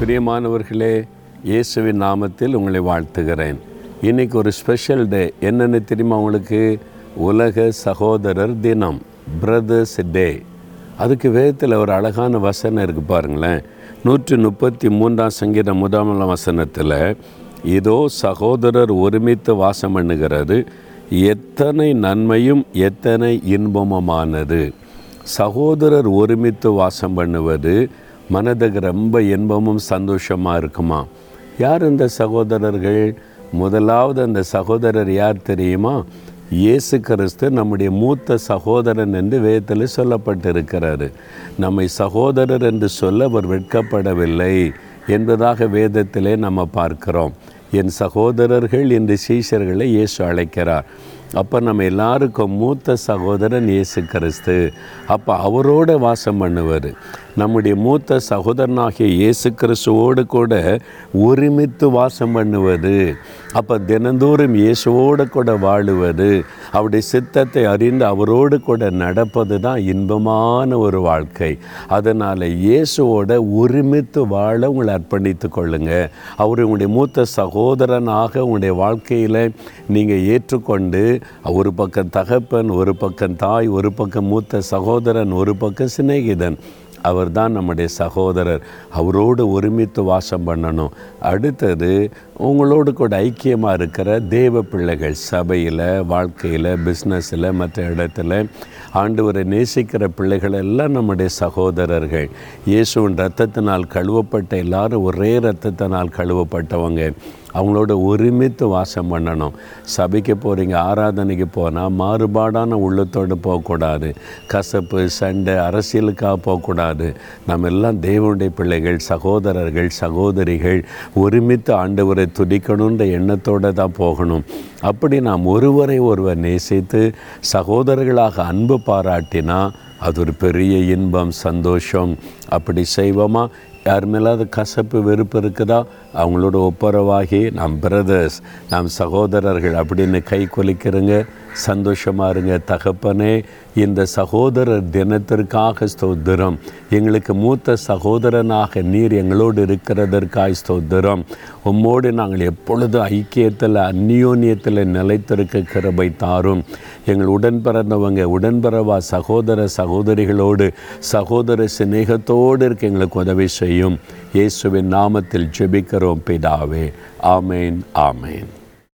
பிரியமானவர்களே இயேசுவின் நாமத்தில் உங்களை வாழ்த்துகிறேன். இன்னைக்கு ஒரு ஸ்பெஷல் டே என்னென்னு தெரியுமா உங்களுக்கு? உலக சகோதரர் தினம் பிரதர்ஸ் டே அதுக்கு வேதத்தில் ஒரு அழகான வசனம் இருக்குது பாருங்களேன். நூற்றி முப்பத்தி மூன்றாம் சங்கீத முதல் வசனத்தில் இதோ சகோதரர் ஒருமித்து வாசம் பண்ணுகிறது. எத்தனை நன்மையும் எத்தனை இன்பமுமானது. சகோதரர் ஒருமித்து வாசம் பண்ணுவது மனதுக்கு ரொம்ப இன்பமும் சந்தோஷமாக இருக்குமா? யார் இந்த சகோதரர்கள்? முதலாவது அந்த சகோதரர் யார் தெரியுமா? இயேசு கிறிஸ்து நம்முடைய மூத்த சகோதரன் என்று வேதத்தில் சொல்லப்பட்டிருக்கிறாரு. நம்மை சகோதரர் என்று சொல்ல அவர் வெட்கப்படவில்லை என்பதாக வேதத்திலே நம்ம பார்க்கிறோம். என் சகோதரர்கள் என்று சீஷர்களை இயேசு அழைக்கிறார். அப்போ நம்ம எல்லாருக்கும் மூத்த சகோதரன் இயேசு கிறிஸ்து அப்போ அவரோட வாசம் பண்ணுவார். நம்முடைய மூத்த சகோதரனாகிய இயேசு கிறிஸ்துவோடு கூட ஒருமித்து வாசம் பண்ணுவது அப்போ தினந்தோறும் இயேசுவோடு கூட வாழுவது அவருடைய சித்தத்தை அறிந்து அவரோடு கூட நடப்பது தான் இன்பமான ஒரு வாழ்க்கை. அதனால் இயேசுவோட ஒருமித்து வாழ உங்களை அர்ப்பணித்து கொள்ளுங்க. அவர் உங்களுடைய மூத்த சகோதரனாக உங்களுடைய வாழ்க்கையில் நீங்கள் ஏற்றுக்கொண்டு ஒரு பக்கம் தகப்பன் ஒரு பக்கம் தாய் ஒரு பக்கம் மூத்த சகோதரன் ஒரு பக்கம் சிநேகிதன். அவர் தான் நம்முடைய சகோதரர். அவரோடு ஒருமித்து வாசம் பண்ணணும். அடுத்தது உங்களோடு கூட ஐக்கியமாக இருக்கிற தேவ பிள்ளைகள் சபையில் வாழ்க்கையில் பிஸ்னஸில் மற்ற இடத்துல ஆண்டவரை நேசிக்கிற பிள்ளைகள் எல்லாம் நம்முடைய சகோதரர்கள். இயேசுவின் ரத்தத்தினால் கழுவப்பட்ட எல்லாரும் ஒரே ரத்தத்தினால் கழுவப்பட்டவங்க. அவங்களோட ஒருமித்து வாசம் பண்ணணும். சபைக்கு போகிறீங்க ஆராதனைக்கு போனால் மாறுபாடான உள்ளத்தோடு போகக்கூடாது. கசப்பு சண்டை அரசியலுக்காக போகக்கூடாது. நம்ம எல்லாம் தேவனுடைய பிள்ளைகள் சகோதரர்கள் சகோதரிகள் ஒருமித்து ஆண்டவரை துதிக்கணுன்ற எண்ணத்தோடு தான் போகணும். அப்படி நாம் ஒருவரை ஒருவர் நேசித்து சகோதரர்களாக அன்பு பாராட்டினா அது ஒரு பெரிய இன்பம் சந்தோஷம். அப்படி செய்வோமா? யார் மேலாவது கசப்பு வெறுப்பு இருக்குதா? அவங்களோட ஒப்புரவாகி நாம் பிரதர்ஸ் நாம் சகோதரர்கள் அப்படின்னு கை கொலிக்கிறங்க சந்தோஷமாக இருங்க. தகப்பனே இந்த சகோதரர் தினத்திற்காக ஸ்தோத்திரம். எங்களுக்கு மூத்த சகோதரனாக நீர் எங்களோடு இருக்கிறதற்காக ஸ்தோத்திரம். உம்மோடு நாங்கள் எப்பொழுதும் ஐக்கியத்தில் அந்நியோன்யத்தில் நிலைத்திருக்க கிருபை தாரும். எங்கள் உடன் பிறந்தவங்க உடன்பிறவா சகோதர சகோதரிகளோடு சகோதர சிநேகத்தோடு இருக்க எங்களுக்கு உதவி செய்யும். முடியும் இயேசுவின் நாமத்தில் ஜெபிக்கிறோம் பிதாவே. ஆமேன் ஆமேன்.